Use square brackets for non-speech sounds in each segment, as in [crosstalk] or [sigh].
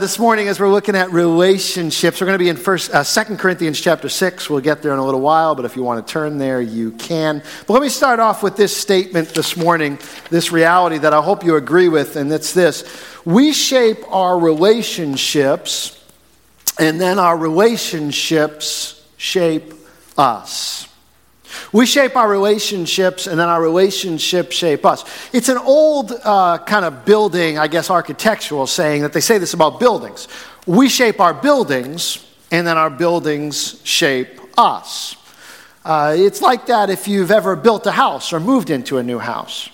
This morning, as we're looking at relationships, we're going to be in First, uh, Second Corinthians chapter six. We'll get there in a little while, but if you want to turn there, you can. But let me start off with this statement this morning, this reality that I hope you agree with, and it's this: we shape our relationships, and then our relationships shape us. We shape our relationships, and then our relationships shape us. It's an old uh, kind of building, I guess, architectural saying that they say this about buildings. We shape our buildings, and then our buildings shape us. Uh, it's like that if you've ever built a house or moved into a new house.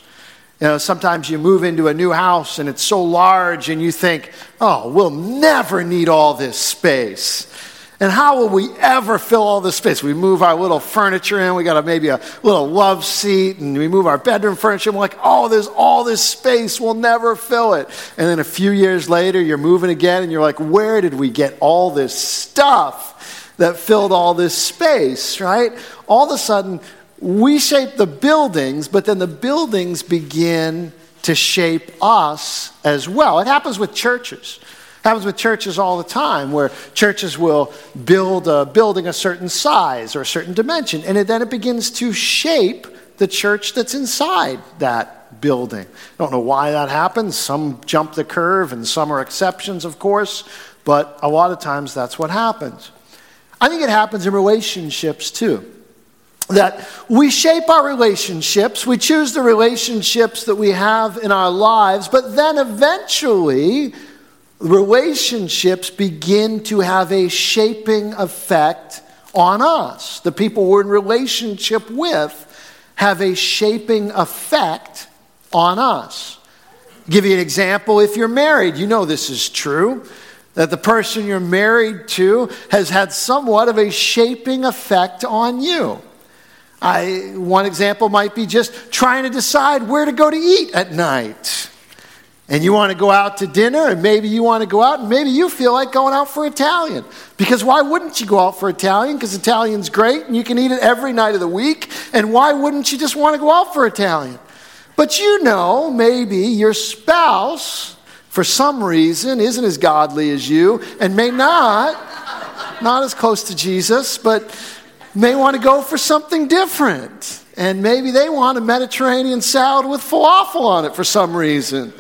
You know, sometimes you move into a new house and it's so large, and you think, oh, we'll never need all this space. And how will we ever fill all this space? We move our little furniture in, we got a, maybe a little love seat, and we move our bedroom furniture, and we're like, oh, there's all this space, we'll never fill it. And then a few years later, you're moving again, and you're like, where did we get all this stuff that filled all this space, right? All of a sudden, we shape the buildings, but then the buildings begin to shape us as well. It happens with churches happens with churches all the time, where churches will build a building a certain size or a certain dimension, and it, then it begins to shape the church that's inside that building. I don't know why that happens. Some jump the curve, and some are exceptions, of course, but a lot of times that's what happens. I think it happens in relationships too. That we shape our relationships, we choose the relationships that we have in our lives, but then eventually relationships begin to have a shaping effect on us. The people we're in relationship with have a shaping effect on us. I'll give you an example if you're married, you know this is true. That the person you're married to has had somewhat of a shaping effect on you. I, one example might be just trying to decide where to go to eat at night and you want to go out to dinner, and maybe you want to go out, and maybe you feel like going out for Italian. Because why wouldn't you go out for Italian? Because Italian's great, and you can eat it every night of the week. And why wouldn't you just want to go out for Italian? But you know, maybe your spouse, for some reason, isn't as godly as you, and may not, not as close to Jesus, but may want to go for something different. And maybe they want a Mediterranean salad with falafel on it for some reason.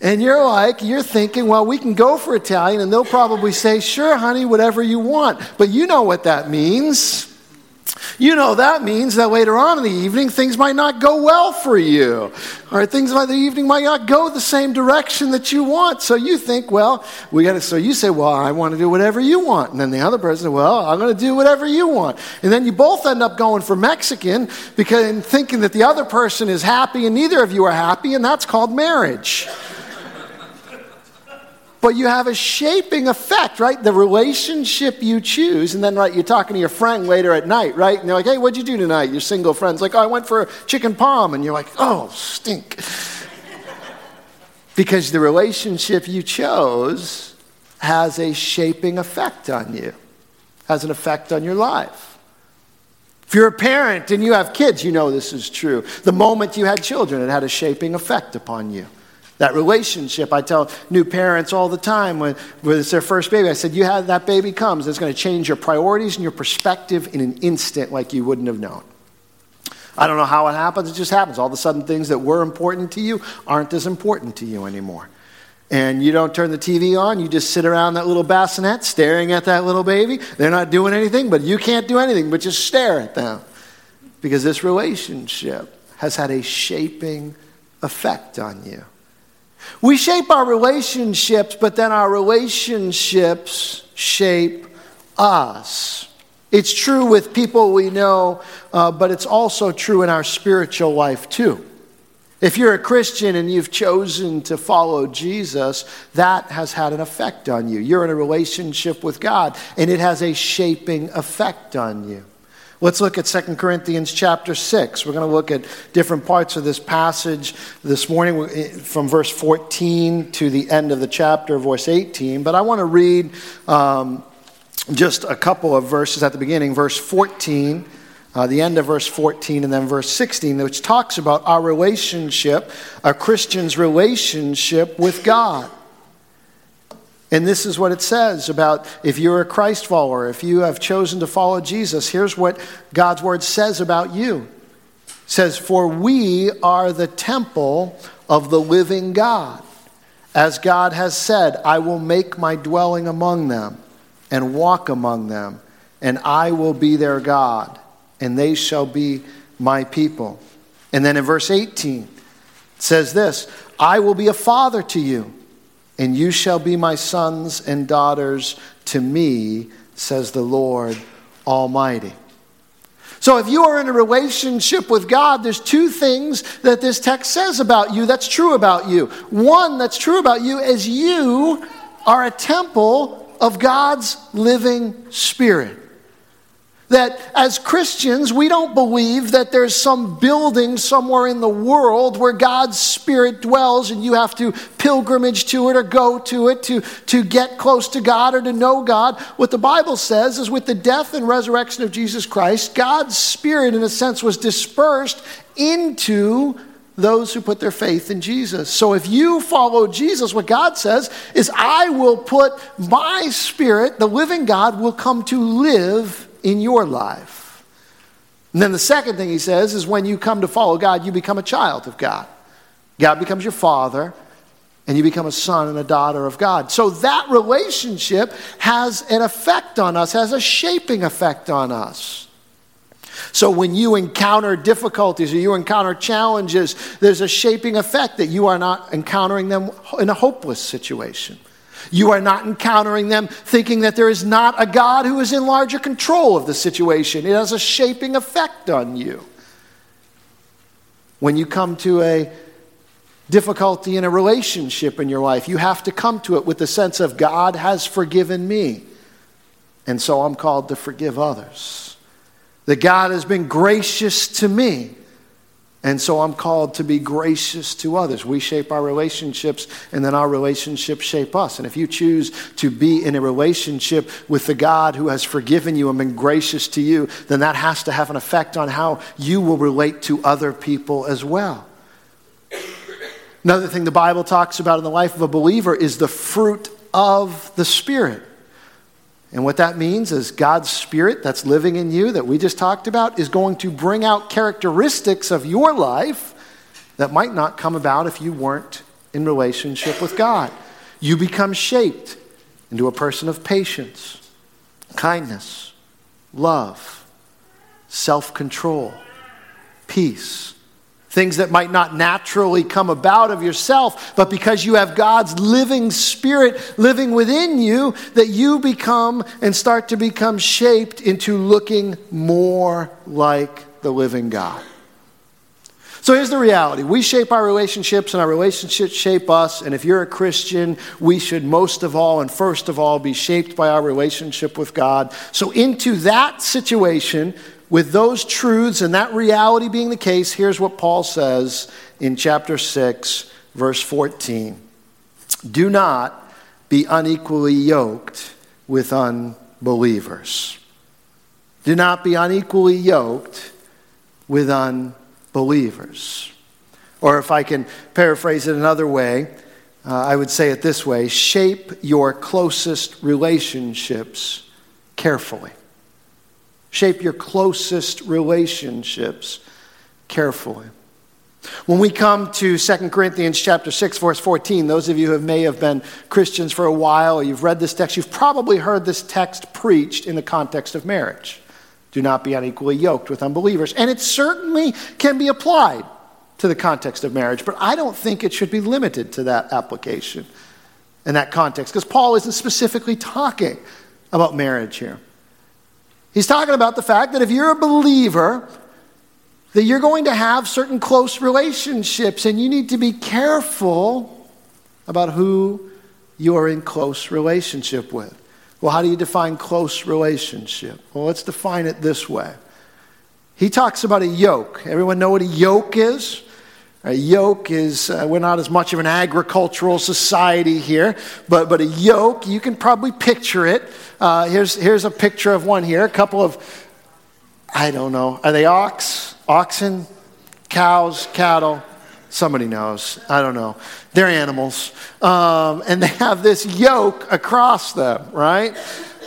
And you're like, you're thinking, well, we can go for Italian, and they'll probably say, sure, honey, whatever you want. But you know what that means. You know that means that later on in the evening, things might not go well for you. Or things like the evening might not go the same direction that you want. So you think, well, we got to, so you say, well, I want to do whatever you want. And then the other person, well, I'm going to do whatever you want. And then you both end up going for Mexican because thinking that the other person is happy and neither of you are happy, and that's called marriage but you have a shaping effect, right? The relationship you choose, and then, right, you're talking to your friend later at night, right? And they're like, hey, what'd you do tonight? Your single friend's like, oh, I went for a chicken palm. And you're like, oh, stink. because the relationship you chose has a shaping effect on you, has an effect on your life. If you're a parent and you have kids, you know this is true. The moment you had children, it had a shaping effect upon you. That relationship, I tell new parents all the time when, when it's their first baby, I said, You have that baby comes, it's going to change your priorities and your perspective in an instant like you wouldn't have known. I don't know how it happens, it just happens. All of a sudden, things that were important to you aren't as important to you anymore. And you don't turn the TV on, you just sit around that little bassinet staring at that little baby. They're not doing anything, but you can't do anything but just stare at them. Because this relationship has had a shaping effect on you. We shape our relationships, but then our relationships shape us. It's true with people we know, uh, but it's also true in our spiritual life too. If you're a Christian and you've chosen to follow Jesus, that has had an effect on you. You're in a relationship with God, and it has a shaping effect on you. Let's look at 2 Corinthians chapter 6. We're going to look at different parts of this passage this morning eh, from verse 14 to the end of the chapter, verse 18. But I want to read um, just a couple of verses at the beginning, verse 14. Uh, the end of verse 14 and then verse 16, which talks about our relationship, a Christian's relationship with God. And this is what it says about if you're a Christ follower, if you have chosen to follow Jesus, here's what God's word says about you. It says, For we are the temple of the living God. As God has said, I will make my dwelling among them and walk among them, and I will be their God, and they shall be my people. And then in verse 18, it says this I will be a father to you and you shall be my sons and daughters to me, says the Lord Almighty. So, if you are in a relationship with God, there's two things that this text says about you that's true about you. One that's true about you is you are a temple of God's living Spirit. That as Christians, we don't believe that there's some building somewhere in the world where God's Spirit dwells and you have to pilgrimage to it or go to it to, to get close to God or to know God. What the Bible says is with the death and resurrection of Jesus Christ, God's Spirit, in a sense, was dispersed into those who put their faith in Jesus. So if you follow Jesus, what God says is, I will put my Spirit, the living God, will come to live in your life. And then the second thing he says is when you come to follow God, you become a child of God. God becomes your father, and you become a son and a daughter of God. So that relationship has an effect on us, has a shaping effect on us. So when you encounter difficulties or you encounter challenges, there's a shaping effect that you are not encountering them in a hopeless situation. You are not encountering them thinking that there is not a God who is in larger control of the situation. It has a shaping effect on you. When you come to a difficulty in a relationship in your life, you have to come to it with the sense of God has forgiven me, and so I'm called to forgive others. That God has been gracious to me, and so I'm called to be gracious to others. We shape our relationships, and then our relationships shape us. And if you choose to be in a relationship with the God who has forgiven you and been gracious to you, then that has to have an effect on how you will relate to other people as well. Another thing the Bible talks about in the life of a believer is the fruit of the Spirit. And what that means is God's Spirit that's living in you, that we just talked about, is going to bring out characteristics of your life that might not come about if you weren't in relationship with God. You become shaped into a person of patience, kindness, love, self control, peace, things that might not naturally come about of yourself, but because you have God's living spirit living within you, that you become and start to become shaped into looking more like the living God. So here's the reality. We shape our relationships, and our relationships shape us. And if you're a Christian, we should most of all and first of all be shaped by our relationship with God. So, into that situation, with those truths and that reality being the case, here's what Paul says in chapter 6, verse 14 Do not be unequally yoked with unbelievers. Do not be unequally yoked with unbelievers. Or if I can paraphrase it another way, uh, I would say it this way shape your closest relationships carefully. Shape your closest relationships carefully. When we come to 2 Corinthians chapter 6 verse 14, those of you who may have been Christians for a while you've read this text, you've probably heard this text preached in the context of marriage. Do not be unequally yoked with unbelievers. And it certainly can be applied to the context of marriage, but I don't think it should be limited to that application in that context because Paul isn't specifically talking about marriage here. He's talking about the fact that if you're a believer, that you're going to have certain close relationships and you need to be careful about who you are in close relationship with. Well, how do you define close relationship? Well, let's define it this way. He talks about a yoke. Everyone know what a yoke is? A yoke is, uh, we're not as much of an agricultural society here, but, but a yoke, you can probably picture it. Uh, here's, here's a picture of one here. A couple of, I don't know, are they ox, oxen, cows, cattle? Somebody knows. I don't know. They're animals. Um, and they have this yoke across them, right?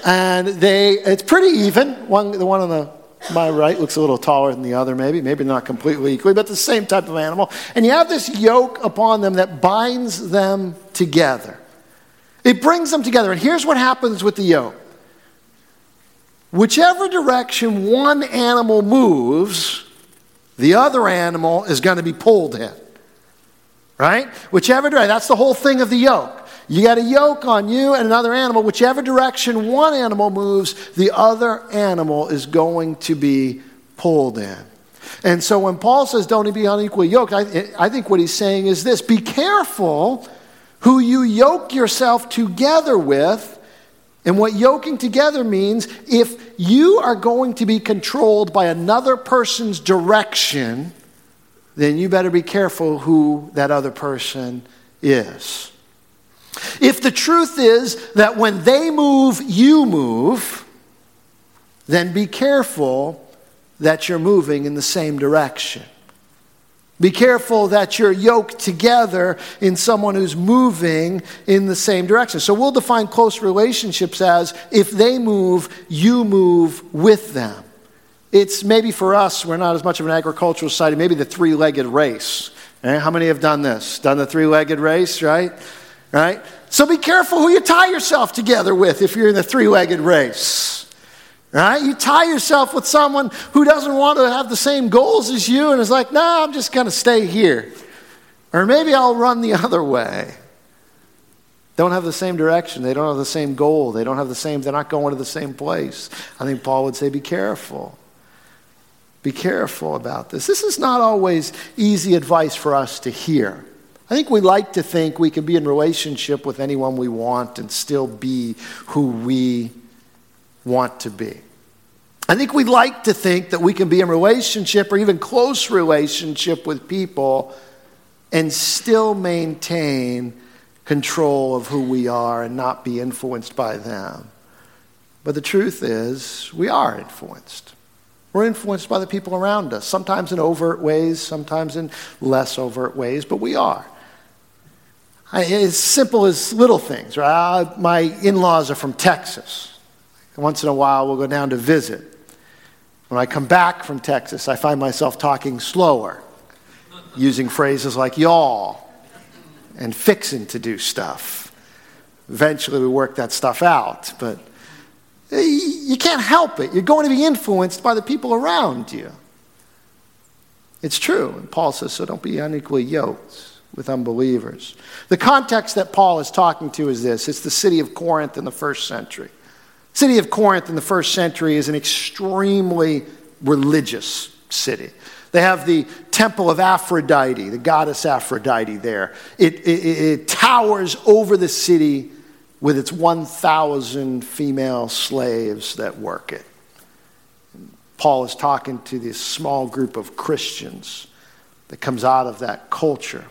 And they, it's pretty even. One, the one on the my right looks a little taller than the other, maybe, maybe not completely equally, but the same type of animal. And you have this yoke upon them that binds them together. It brings them together. And here's what happens with the yoke whichever direction one animal moves, the other animal is going to be pulled in. Right? Whichever direction. That's the whole thing of the yoke. You got a yoke on you and another animal. Whichever direction one animal moves, the other animal is going to be pulled in. And so when Paul says don't be unequally yoked, I, I think what he's saying is this be careful who you yoke yourself together with. And what yoking together means, if you are going to be controlled by another person's direction, then you better be careful who that other person is. If the truth is that when they move, you move, then be careful that you're moving in the same direction. Be careful that you're yoked together in someone who's moving in the same direction. So we'll define close relationships as if they move, you move with them. It's maybe for us, we're not as much of an agricultural society, maybe the three legged race. Eh? How many have done this? Done the three legged race, right? Right? So be careful who you tie yourself together with if you're in the three legged race. Right? You tie yourself with someone who doesn't want to have the same goals as you and is like, no, nah, I'm just going to stay here. Or maybe I'll run the [laughs] other way. Don't have the same direction. They don't have the same goal. They don't have the same, they're not going to the same place. I think Paul would say, be careful. Be careful about this. This is not always easy advice for us to hear. I think we like to think we can be in relationship with anyone we want and still be who we want to be. I think we like to think that we can be in relationship or even close relationship with people and still maintain control of who we are and not be influenced by them. But the truth is, we are influenced. We're influenced by the people around us, sometimes in overt ways, sometimes in less overt ways, but we are. As simple as little things, right? My in laws are from Texas. Once in a while, we'll go down to visit. When I come back from Texas, I find myself talking slower, using phrases like y'all and fixing to do stuff. Eventually, we work that stuff out, but eh, you can't help it. You're going to be influenced by the people around you. It's true. And Paul says, so don't be unequally yoked with unbelievers. The context that Paul is talking to is this it's the city of Corinth in the first century. city of Corinth in the first century is an extremely religious city. They have the temple of Aphrodite, the goddess Aphrodite there. It, it, it towers over the city with its 1,000 female slaves that work it. Paul is talking to this small group of Christians that comes out of that culture.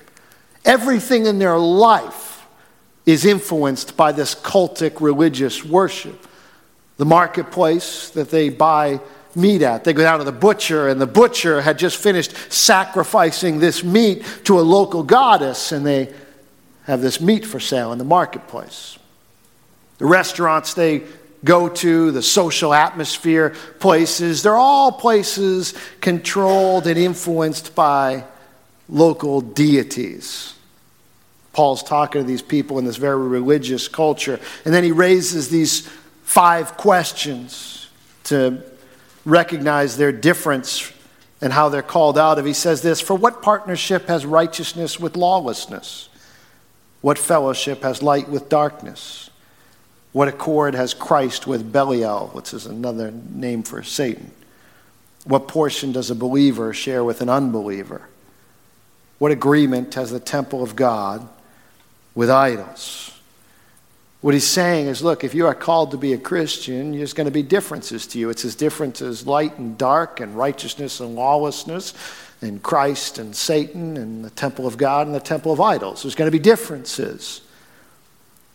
Everything in their life is influenced by this cultic religious worship. The marketplace that they buy meat at. They go down to the butcher, and the butcher had just finished sacrificing this meat to a local goddess, and they have this meat for sale in the marketplace. The restaurants they go to, the social atmosphere places, they're all places controlled and influenced by local deities. Paul's talking to these people in this very religious culture. And then he raises these five questions to recognize their difference and how they're called out of. He says this For what partnership has righteousness with lawlessness? What fellowship has light with darkness? What accord has Christ with Belial, which is another name for Satan? What portion does a believer share with an unbeliever? What agreement has the temple of God with idols? What he's saying is look, if you are called to be a Christian, there's going to be differences to you. It's as different as light and dark, and righteousness and lawlessness, and Christ and Satan, and the temple of God and the temple of idols. There's going to be differences.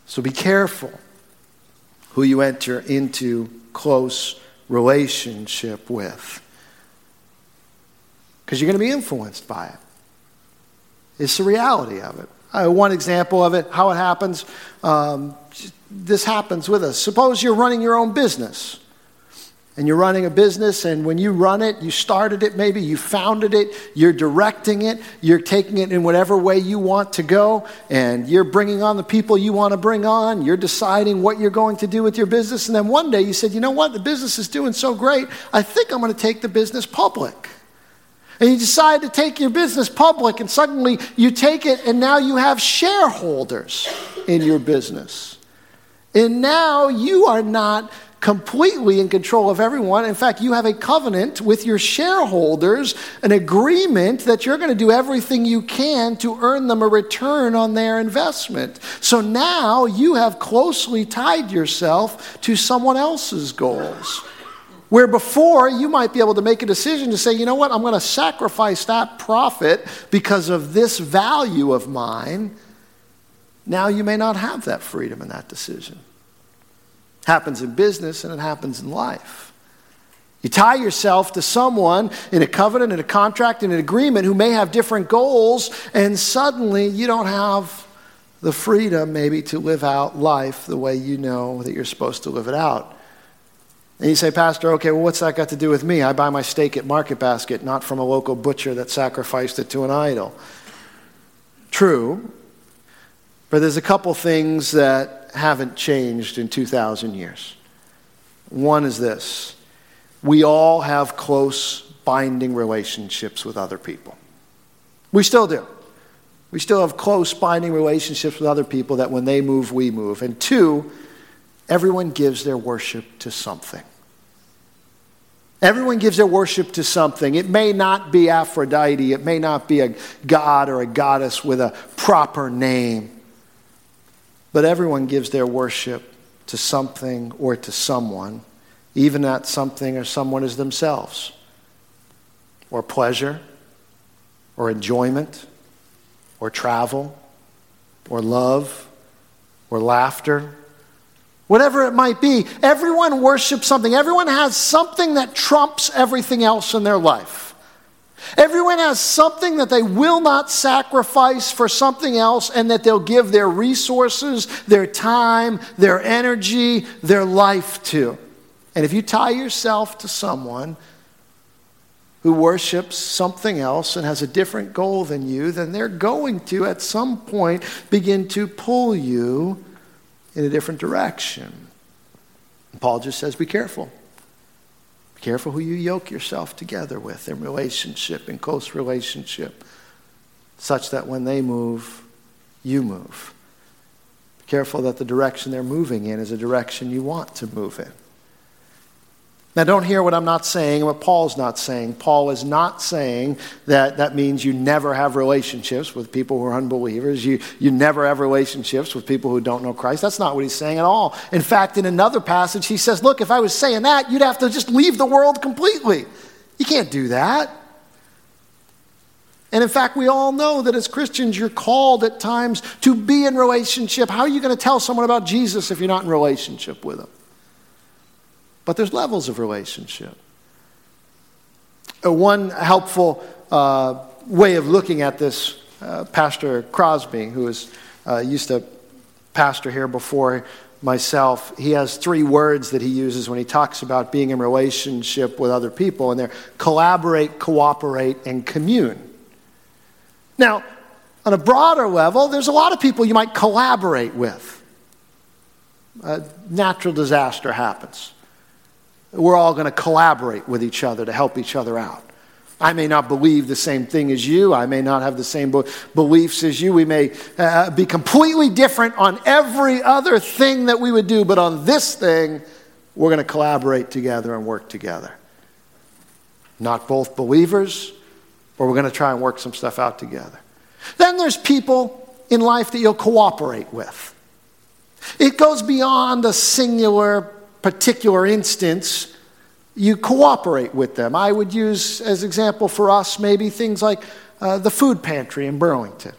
So be careful who you enter into close relationship with. Because you're going to be influenced by it. It's the reality of it. Uh, one example of it, how it happens, um, this happens with us. Suppose you're running your own business and you're running a business, and when you run it, you started it maybe, you founded it, you're directing it, you're taking it in whatever way you want to go, and you're bringing on the people you want to bring on, you're deciding what you're going to do with your business, and then one day you said, you know what, the business is doing so great, I think I'm going to take the business public. And you decide to take your business public, and suddenly you take it, and now you have shareholders in your business. And now you are not completely in control of everyone. In fact, you have a covenant with your shareholders, an agreement that you're going to do everything you can to earn them a return on their investment. So now you have closely tied yourself to someone else's goals. Where before you might be able to make a decision to say, you know what, I'm going to sacrifice that profit because of this value of mine. Now you may not have that freedom in that decision happens in business and it happens in life. You tie yourself to someone in a covenant, in a contract, in an agreement who may have different goals, and suddenly you don't have the freedom maybe to live out life the way you know that you're supposed to live it out. And you say, Pastor, okay, well, what's that got to do with me? I buy my steak at Market Basket, not from a local butcher that sacrificed it to an idol. True, but there's a couple things that haven't changed in 2,000 years. One is this we all have close binding relationships with other people. We still do. We still have close binding relationships with other people that when they move, we move. And two, everyone gives their worship to something. Everyone gives their worship to something. It may not be Aphrodite, it may not be a god or a goddess with a proper name. But everyone gives their worship to something or to someone, even that something or someone is themselves, or pleasure, or enjoyment, or travel, or love, or laughter. Whatever it might be, everyone worships something. Everyone has something that trumps everything else in their life. Everyone has something that they will not sacrifice for something else and that they'll give their resources, their time, their energy, their life to. And if you tie yourself to someone who worships something else and has a different goal than you, then they're going to, at some point, begin to pull you in a different direction. Paul just says, be careful. Be careful who you yoke yourself together with in relationship, in close relationship, such that when they move, you move. Be careful that the direction they're moving in is a direction you want to move in. Now, don't hear what I'm not saying and what Paul's not saying. Paul is not saying that that means you never have relationships with people who are unbelievers. You, you never have relationships with people who don't know Christ. That's not what he's saying at all. In fact, in another passage, he says, Look, if I was saying that, you'd have to just leave the world completely. You can't do that. And in fact, we all know that as Christians, you're called at times to be in relationship. How are you going to tell someone about Jesus if you're not in relationship with them? But there's levels of relationship. One helpful uh, way of looking at this, uh, Pastor Crosby, who was, uh, used to pastor here before myself, he has three words that he uses when he talks about being in relationship with other people, and they're collaborate, cooperate, and commune. Now, on a broader level, there's a lot of people you might collaborate with. A natural disaster happens we're all going to collaborate with each other to help each other out. I may not believe the same thing as you. I may not have the same beliefs as you. We may uh, be completely different on every other thing that we would do, but on this thing, we're going to collaborate together and work together. Not both believers, but we're going to try and work some stuff out together. Then there's people in life that you'll cooperate with. It goes beyond a singular particular instance, you cooperate with them. I would use as example for us maybe things like uh, the food pantry in Burlington.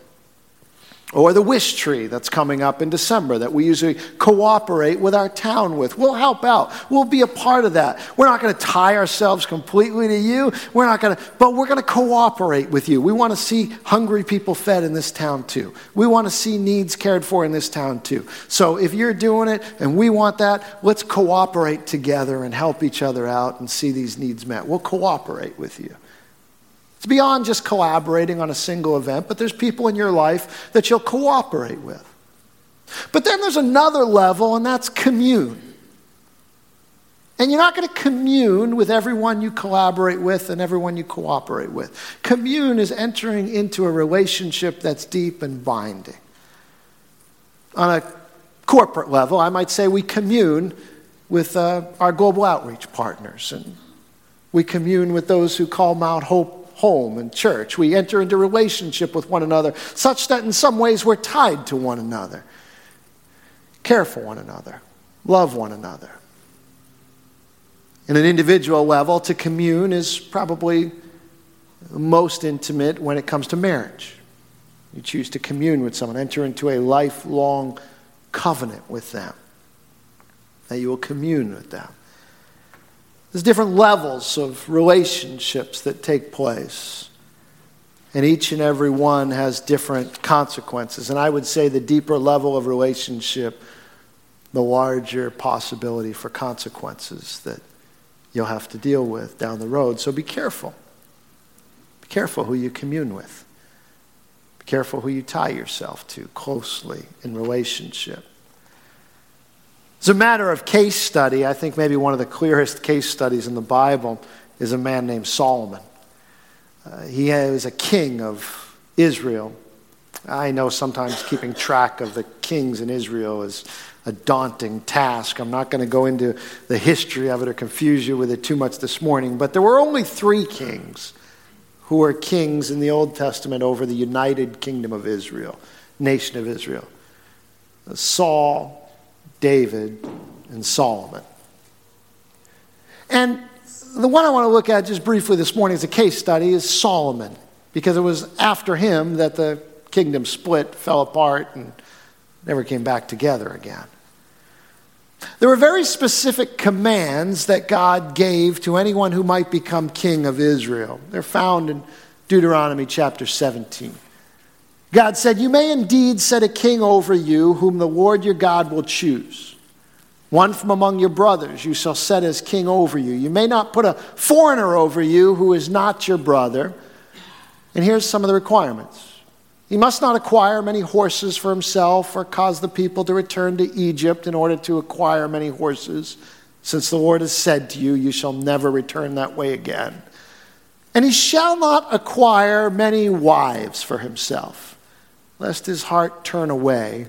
Or the wish tree that's coming up in December that we usually cooperate with our town with. We'll help out. We'll be a part of that. We're not going to tie ourselves completely to you. We're not going to, but we're going to cooperate with you. We want to see hungry people fed in this town too. We want to see needs cared for in this town too. So if you're doing it and we want that, let's cooperate together and help each other out and see these needs met. We'll cooperate with you. It's beyond just collaborating on a single event, but there's people in your life that you'll cooperate with. But then there's another level, and that's commune. And you're not going to commune with everyone you collaborate with and everyone you cooperate with. Commune is entering into a relationship that's deep and binding. On a corporate level, I might say we commune with uh, our global outreach partners, and we commune with those who call Mount Hope home and church. We enter into relationship with one another, such that in some ways we're tied to one another. Care for one another, love one another. In an individual level, to commune is probably most intimate when it comes to marriage. You choose to commune with someone, enter into a lifelong covenant with them, that you will commune with them. There's different levels of relationships that take place. And each and every one has different consequences. And I would say the deeper level of relationship, the larger possibility for consequences that you'll have to deal with down the road. So be careful. Be careful who you commune with. Be careful who you tie yourself to closely in relationship. As a matter of case study, I think maybe one of the clearest case studies in the Bible is a man named Solomon. Uh, he was a king of Israel. I know sometimes keeping track of the kings in Israel is a daunting task. I'm not going to go into the history of it or confuse you with it too much this morning, but there were only three kings who were kings in the Old Testament over the united kingdom of Israel, nation of Israel Saul, David, and Solomon. And the one I want to look at just briefly this morning as a case study is Solomon, because it was after him that the kingdom split, fell apart, and never came back together again. There were very specific commands that God gave to anyone who might become king of Israel. They're found in Deuteronomy chapter 17. God said, You may indeed set a king over you, whom the Lord your God will choose. One from among your brothers you shall set as king over you. You may not put a foreigner over you who is not your brother. And here's some of the requirements. He must not acquire many horses for himself or cause the people to return to Egypt in order to acquire many horses, since the Lord has said to you, You shall never return that way again. And he shall not acquire many wives for himself lest his heart turn away,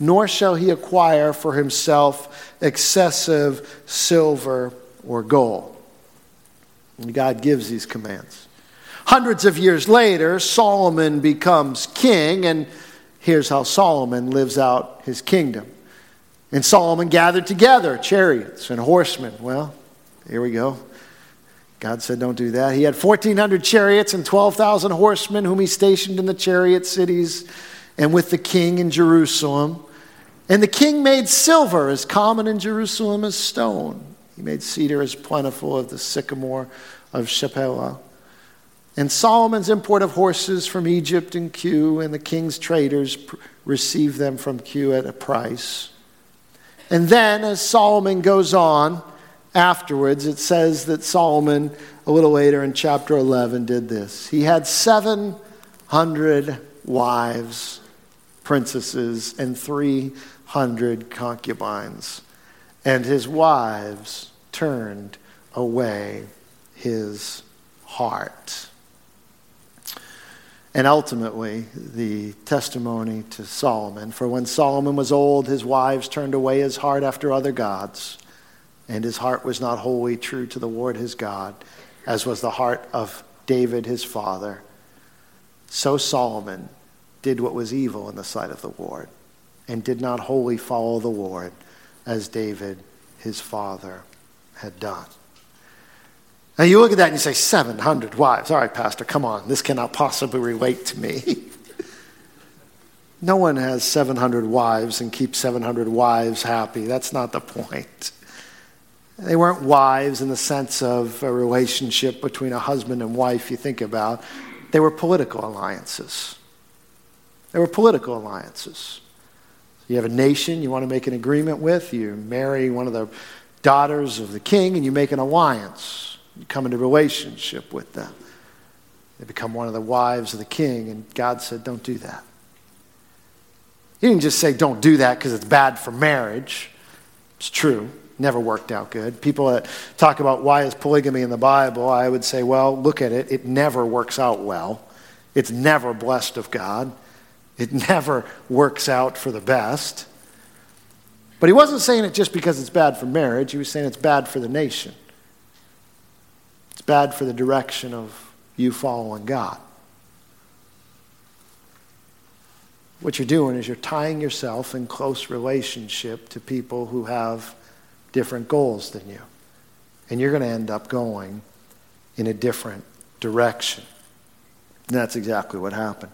nor shall he acquire for himself excessive silver or gold. And God gives these commands. Hundreds of years later, Solomon becomes king, and here's how Solomon lives out his kingdom. And Solomon gathered together chariots and horsemen. Well, here we go. God said, Don't do that. He had 1,400 chariots and 12,000 horsemen, whom he stationed in the chariot cities and with the king in Jerusalem. And the king made silver as common in Jerusalem as stone. He made cedar as plentiful as the sycamore of Shephelah. And Solomon's import of horses from Egypt and Kue, and the king's traders received them from Kue at a price. And then, as Solomon goes on, afterwards, it says that Solomon, a little later in chapter 11, did this. He had 700 wives, princesses, and 300 concubines, and his wives turned away his heart. And ultimately, the testimony to Solomon. For when Solomon was old, his wives turned away his heart after other gods and his heart was not wholly true to the Lord his God, as was the heart of David his father. So Solomon did what was evil in the sight of the Lord, and did not wholly follow the Lord, as David his father had done. Now you look at that and you say, 700 wives. All right, Pastor, come on. This cannot possibly relate to me. [laughs] No one has 700 wives and keeps 700 wives happy. That's not the point. They weren't wives in the sense of a relationship between a husband and wife you think about. They were political alliances. They were political alliances. You have a nation you want to make an agreement with, you marry one of the daughters of the king, and you make an alliance. You come into relationship with them. They become one of the wives of the king, and God said, Don't do that. He didn't just say, Don't do that because it's bad for marriage. It's true never worked out good. People that talk about why is polygamy in the Bible, I would say, well, look at it. It never works out well. It's never blessed of God. It [laughs] never works out for the best. But he wasn't saying it just because it's bad for marriage. He was saying it's bad for the nation. It's bad for the direction of you following God. What you're doing is you're tying yourself in close relationship to people who have different goals than you. And you're going to end up going in a different direction. And that's exactly what happened.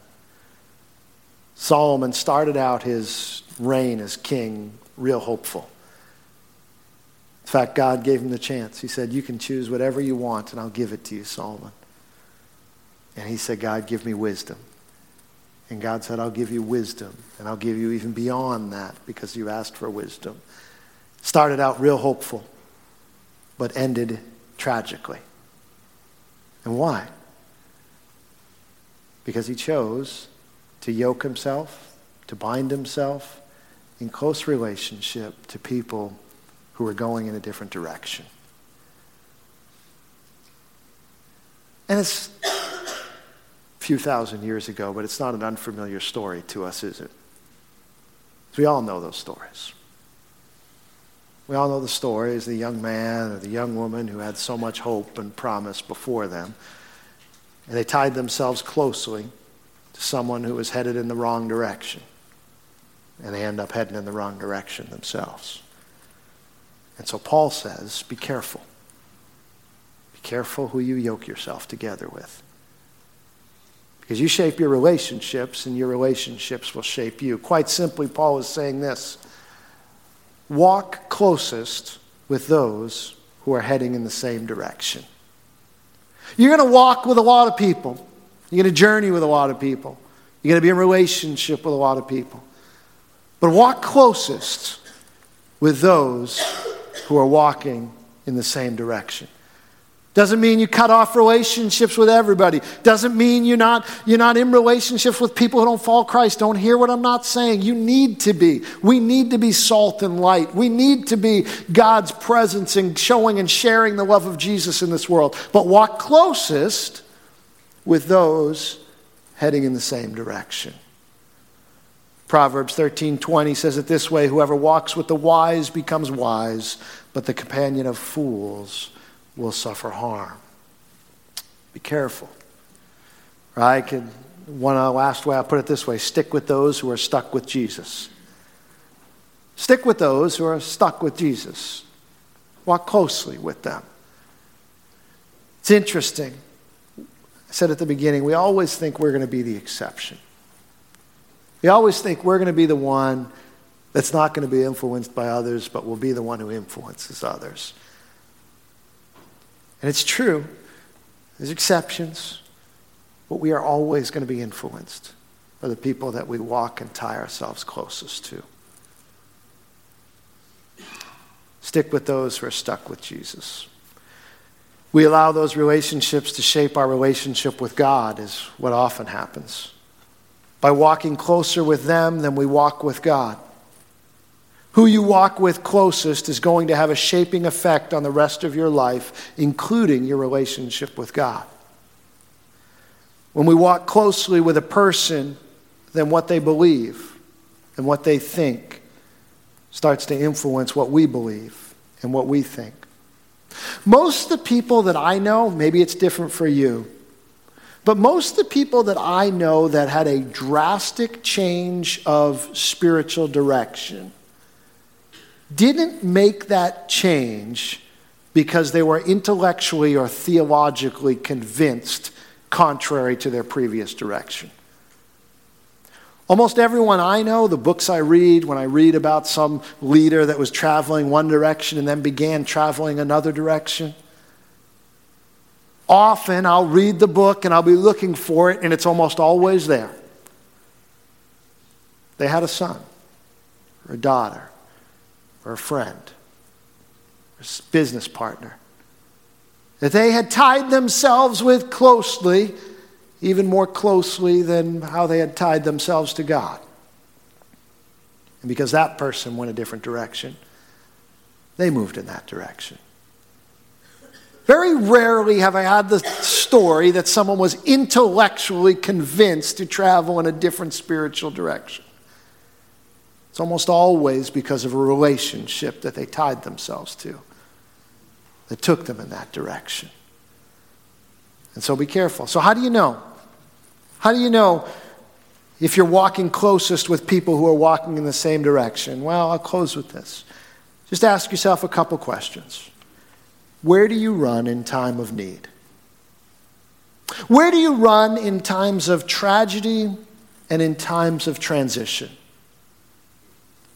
Solomon started out his reign as king real hopeful. In fact, God gave him the chance. He said, You can choose whatever you want, and I'll give it to you, Solomon. And he said, God, give me wisdom. And God said, I'll give you wisdom, and I'll give you even beyond that because you asked for wisdom. Started out real hopeful, but ended tragically. And why? Because he chose to yoke himself, to bind himself in close relationship to people who were going in a different direction. And it's a few thousand years ago, but it's not an unfamiliar story to us, is it? We all know those stories. We all know the stories of the young man or the young woman who had so much hope and promise before them. And they tied themselves closely to someone who was headed in the wrong direction. And they end up heading in the wrong direction themselves. And so Paul says, be careful. Be careful who you yoke yourself together with. Because you shape your relationships, and your relationships will shape you. Quite simply, Paul is saying this walk closest with those who are heading in the same direction. You're going to walk with a lot of people. You're going to journey with a lot of people. You're going to be in relationship with a lot of people. But walk closest with those who are walking in the same direction. Doesn't mean you cut off relationships with everybody. Doesn't mean you're not, you're not in relationships with people who don't follow Christ. Don't hear what I'm not saying. You need to be. We need to be salt and light. We need to be God's presence and showing and sharing the love of Jesus in this world. But walk closest with those heading in the same direction. Proverbs 13:20 says it this way, whoever walks with the wise becomes wise, but the companion of fools will suffer harm. Be careful. I could, one uh, last way I'll put it this way stick with those who are stuck with Jesus. Stick with those who are stuck with Jesus. Walk closely with them. It's interesting. I said at the beginning, we always think we're going to be the exception. We always think we're going to be the one that's not going to be influenced by others, but will be the one who influences others. And it's true, there's exceptions, but we are always going to be influenced by the people that we walk and tie ourselves closest to. Stick with those who are stuck with Jesus. We allow those relationships to shape our relationship with God, is what often happens. By walking closer with them than we walk with God. Who you walk with closest is going to have a shaping effect on the rest of your life, including your relationship with God. When we walk closely with a person, then what they believe and what they think starts to influence what we believe and what we think. Most of the people that I know, maybe it's different for you, but most of the people that I know that had a drastic change of spiritual direction didn't make that change because they were intellectually or theologically convinced contrary to their previous direction. Almost everyone I know, the books I read, when I read about some leader that was traveling one direction and then began traveling another direction, often I'll read the book and I'll be looking for it, and it's almost always there. They had a son, or a daughter, or a friend, or a business partner that they had tied themselves with closely, even more closely than how they had tied themselves to God. And because that person went a different direction, they moved in that direction. Very rarely have I had the story that someone was intellectually convinced to travel in a different spiritual direction. It's almost always because of a relationship that they tied themselves to that took them in that direction. And so be careful. So, how do you know? How do you know if you're walking closest with people who are walking in the same direction? Well, I'll close with this. Just ask yourself a couple questions. Where do you run in time of need? Where do you run in times of tragedy and in times of transition?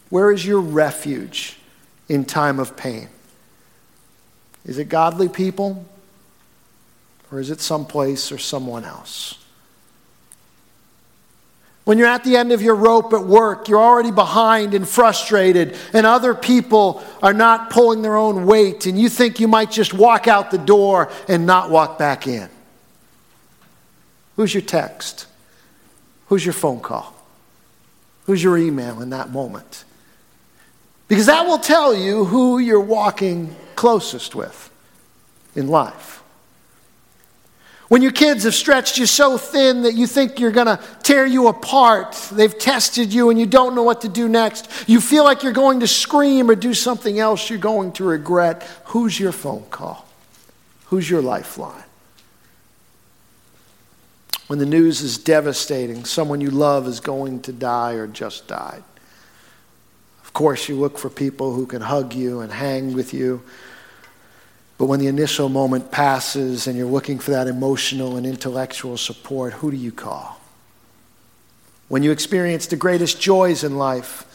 Where is your refuge in time of pain? Is it godly people? Or is it someplace or someone else? When you're at the end of your rope at work, you're already behind and frustrated, and other people are not pulling their own weight, and you think you might just walk out the door and not walk back in. Who's your text? Who's your phone call? Who's your email in that moment? Because that will tell you who you're walking closest with in life. When your kids have stretched you so thin that you think you're going to tear you apart, they've tested you and you don't know what to do next, you feel like you're going to scream or do something else you're going to regret, who's your phone call? Who's your lifeline? When the news is devastating, someone you love is going to die or just died. Course, you look for people who can hug you and hang with you but when the initial moment passes and you're looking for that emotional and intellectual support, who do you call? When you experience the greatest joys in life,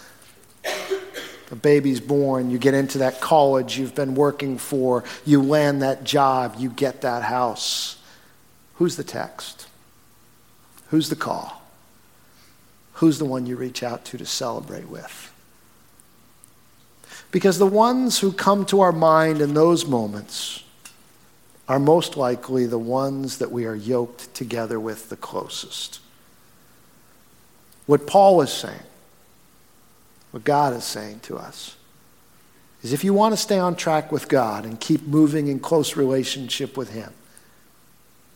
a baby's born, you get into that college you've been working for, you land that job, you get that house. Who's the text? Who's the call? Who's the one you reach out to to celebrate with? Because the ones who come to our mind in those moments are most likely the ones that we are yoked together with the closest. What Paul is saying, what God is saying to us, is if you want to stay on track with God and keep moving in close relationship with Him,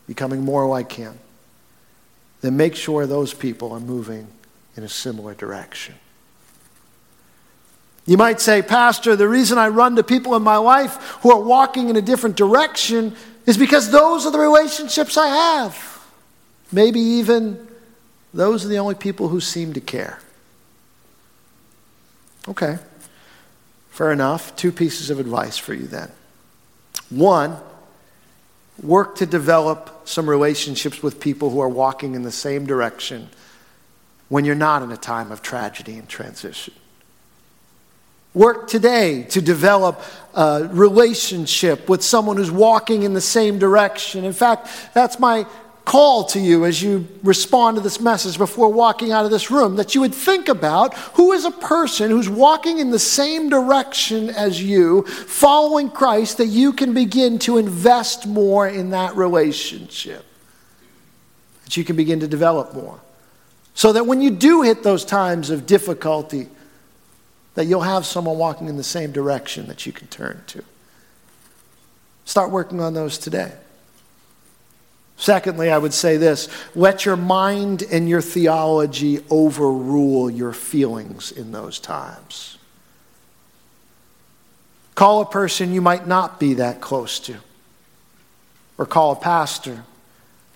becoming more like Him, then make sure those people are moving in a similar direction. You might say, Pastor, the reason I run to people in my life who are walking in a different direction is because those are the relationships I have. Maybe even those are the only people who seem to care. Okay, fair enough. Two pieces of advice for you then. One, work to develop some relationships with people who are walking in the same direction when you're not in a time of tragedy and transition. Work today to develop a relationship with someone who's walking in the same direction. In fact, that's my call to you as you respond to this message before walking out of this room that you would think about who is a person who's walking in the same direction as you, following Christ, that you can begin to invest more in that relationship, that you can begin to develop more. So that when you do hit those times of difficulty, that you'll have someone walking in the same direction that you can turn to. Start working on those today. Secondly, I would say this let your mind and your theology overrule your feelings in those times. Call a person you might not be that close to, or call a pastor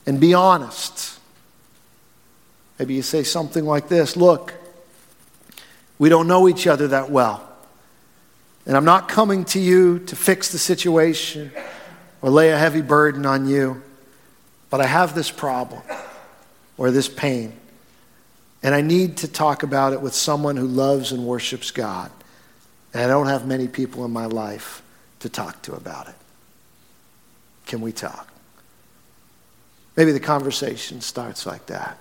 and be honest. Maybe you say something like this Look, we don't know each other that well. And I'm not coming to you to fix the situation or lay a heavy burden on you, but I have this problem or this pain. And I need to talk about it with someone who loves and worships God. And I don't have many people in my life to talk to about it. Can we talk? Maybe the conversation starts like that.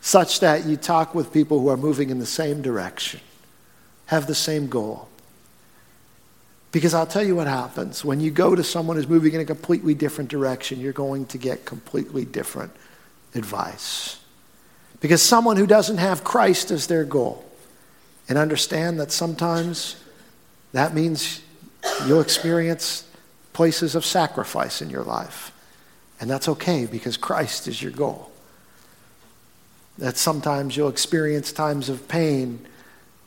Such that you talk with people who are moving in the same direction, have the same goal. Because I'll tell you what happens. When you go to someone who's moving in a completely different direction, you're going to get completely different advice. Because someone who doesn't have Christ as their goal, and understand that sometimes that means you'll experience places of sacrifice in your life. And that's okay because Christ is your goal. That sometimes you'll experience times of pain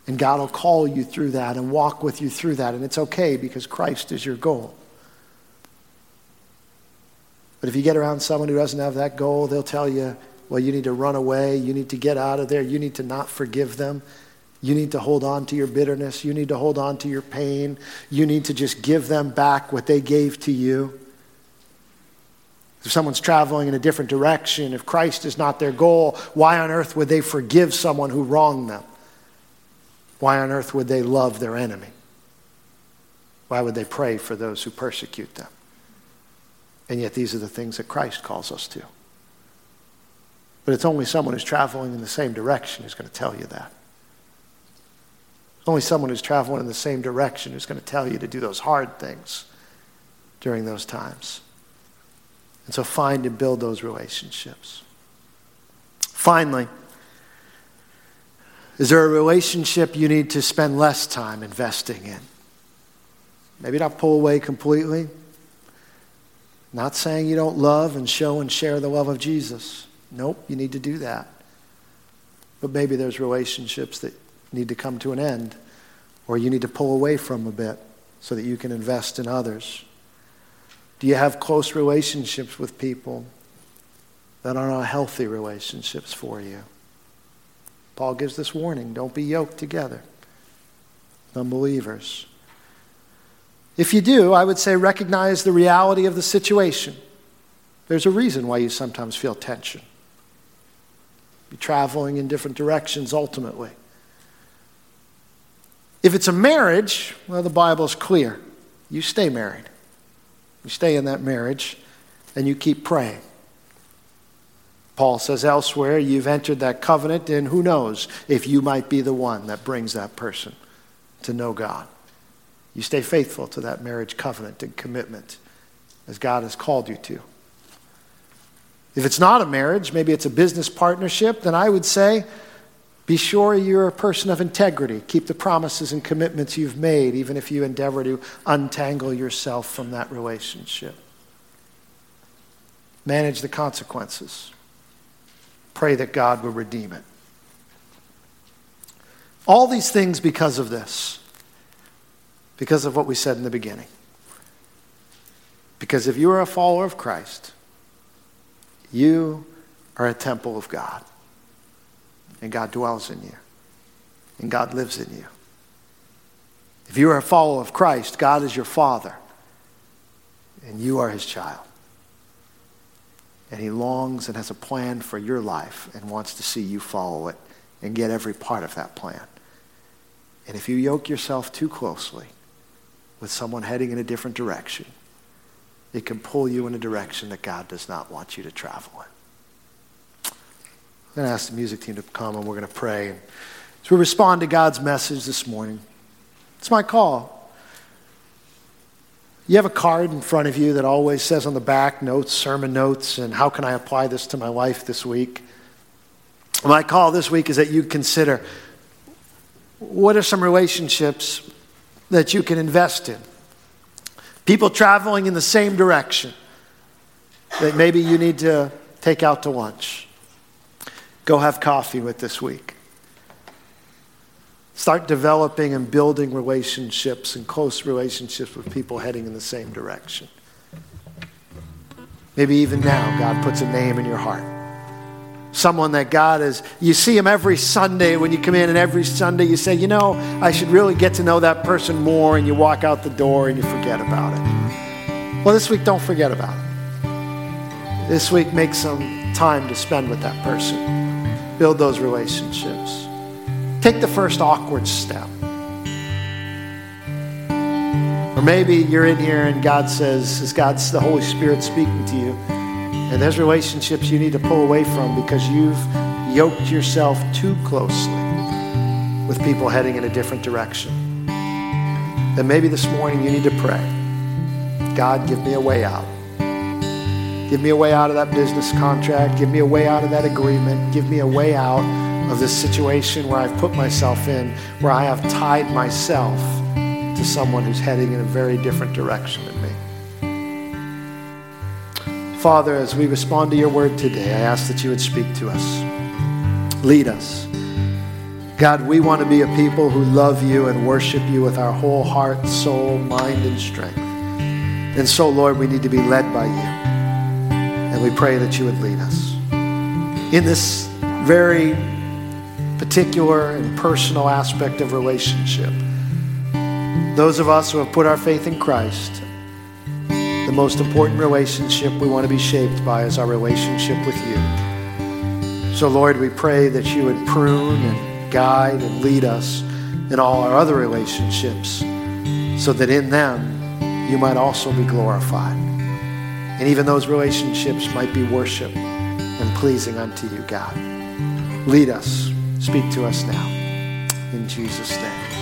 and God will call you through that and walk with you through that. And it's okay because Christ is your goal. But if you get around someone who doesn't have that goal, they'll tell you, well, you need to run away. You need to get out of there. You need to not forgive them. You need to hold on to your bitterness. You need to hold on to your pain. You need to just give them back what they gave to you. If someone's traveling in a different direction, if Christ is not their goal, why on earth would they forgive someone who wronged them? Why on earth would they love their enemy? Why would they pray for those who persecute them? And yet, these are the things that Christ calls us to. But it's only someone who's traveling in the same direction who's going to tell you that. Only someone who's traveling in the same direction who's going to tell you to do those hard things during those times. And so find and build those relationships. Finally, is there a relationship you need to spend less time investing in? Maybe not pull away completely. Not saying you don't love and show and share the love of Jesus. Nope, you need to do that. But maybe there's relationships that need to come to an end, or you need to pull away from a bit so that you can invest in others? Do you have close relationships with people that are not healthy relationships for you? Paul gives this warning don't be yoked together, unbelievers. If you do, I would say recognize the reality of the situation. There's a reason why you sometimes feel tension. You're traveling in different directions ultimately. If it's a marriage, well, the Bible's clear. You stay married. You stay in that marriage and you keep praying. Paul says elsewhere, you've entered that covenant, and who knows if you might be the one that brings that person to know God. You stay faithful to that marriage covenant and commitment as God has called you to. If it's not a marriage, maybe it's a business partnership, then I would say be sure you're a person of integrity. Keep the promises and commitments you've made, even if you endeavor to untangle yourself from that relationship. Manage the consequences. Pray that God will redeem it. All these things because of this, because of what we said in the beginning. Because if you are a follower of Christ, you are a temple of God and God dwells in you, and God lives in you. If you are a follower of Christ, God is your Father, and you are his child. And he longs and has a plan for your life and wants to see you follow it and get every part of that plan. And if you yoke yourself too closely with someone heading in a different direction, it can pull you in a direction that God does not want you to travel in. I'm going to ask the music team to come and we're going to pray. As we respond to God's message this morning, it's my call. You have a card in front of you that always says on the back notes, sermon notes, and how can I apply this to my life this week? My call this week is that you consider what are some relationships that you can invest in? People traveling in the same direction that maybe you need to take out to lunch go have coffee with this week. Start developing and building relationships and close relationships with people heading in the same direction. Maybe even now, God puts a name in your heart. Someone that God is, you see him every Sunday when you come in, and every Sunday you say, you know, I should really get to know that person more, and you walk out the door and you forget about it. Well, this week, don't forget about it. This week, make some time to spend with that person build those relationships. Take the first awkward step. Or maybe you're in here and God says, is God's the Holy Spirit speaking to you? And there's relationships you need to pull away from because you've yoked yourself too closely with people heading in a different direction. Then maybe this morning you need to pray God, give me a way out. Give me a way out of that business contract. Give me a way out of that agreement. Give me a way out of this situation where I've put myself in, where I have tied myself to someone who's heading in a very different direction than me. Father, as we respond to your word today, I ask that you would speak to us. Lead us. God, we want to be a people who love you and worship you with our whole heart, soul, mind, and strength. And so, Lord, we need to be led by you. And we pray that you would lead us. In this very particular and personal aspect of relationship, those of us who have put our faith in Christ, the most important relationship we want to be shaped by is our relationship with you. So, Lord, we pray that you would prune and guide and lead us in all our other relationships so that in them you might also be glorified. And even those relationships might be worship and pleasing unto you, God. Lead us. Speak to us now. In Jesus' name.